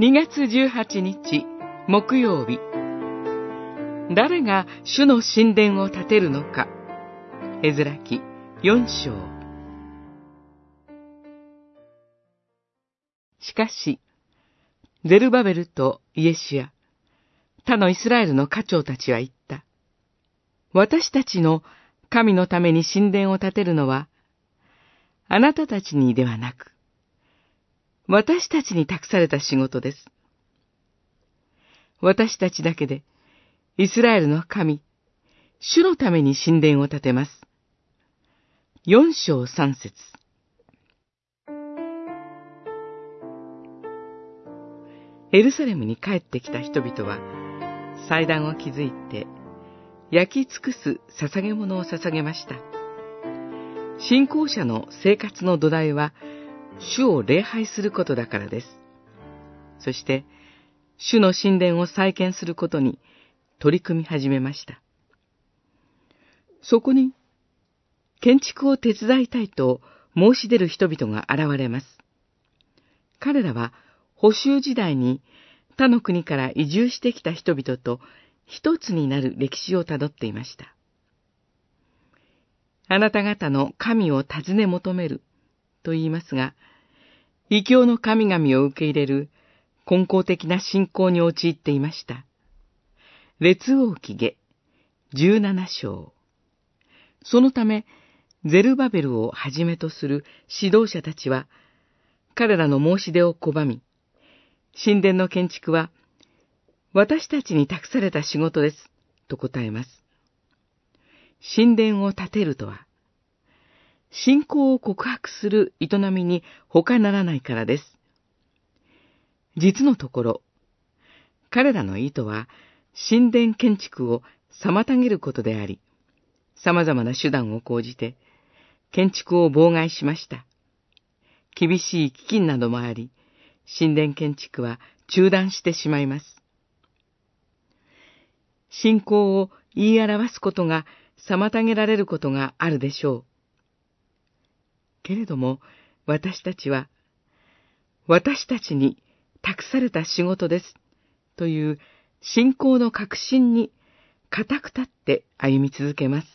2月18日木曜日。誰が主の神殿を建てるのか。絵面記4章。しかしゼルバベルとイエシア他のイスラエルの家長たちは言った。私たちの神のために神殿を建てるのは、あなたたちにではなく、私たちに託された仕事です。私たちだけで、イスラエルの神、主のために神殿を建てます。四章三節エルサレムに帰ってきた人々は、祭壇を築いて、焼き尽くす捧げ物を捧げました。信仰者の生活の土台は、主を礼拝することだからです。そして、主の神殿を再建することに取り組み始めました。そこに、建築を手伝いたいと申し出る人々が現れます。彼らは、補修時代に他の国から移住してきた人々と一つになる歴史をたどっていました。あなた方の神を尋ね求めると言いますが、異教の神々を受け入れる根高的な信仰に陥っていました。列王記下十七章。そのため、ゼルバベルをはじめとする指導者たちは、彼らの申し出を拒み、神殿の建築は、私たちに託された仕事です、と答えます。神殿を建てるとは、信仰を告白する営みに他ならないからです。実のところ、彼らの意図は、神殿建築を妨げることであり、様々な手段を講じて、建築を妨害しました。厳しい飢饉などもあり、神殿建築は中断してしまいます。信仰を言い表すことが妨げられることがあるでしょう。けれども、私たちは、私たちに託された仕事です、という信仰の確信に固く立って歩み続けます。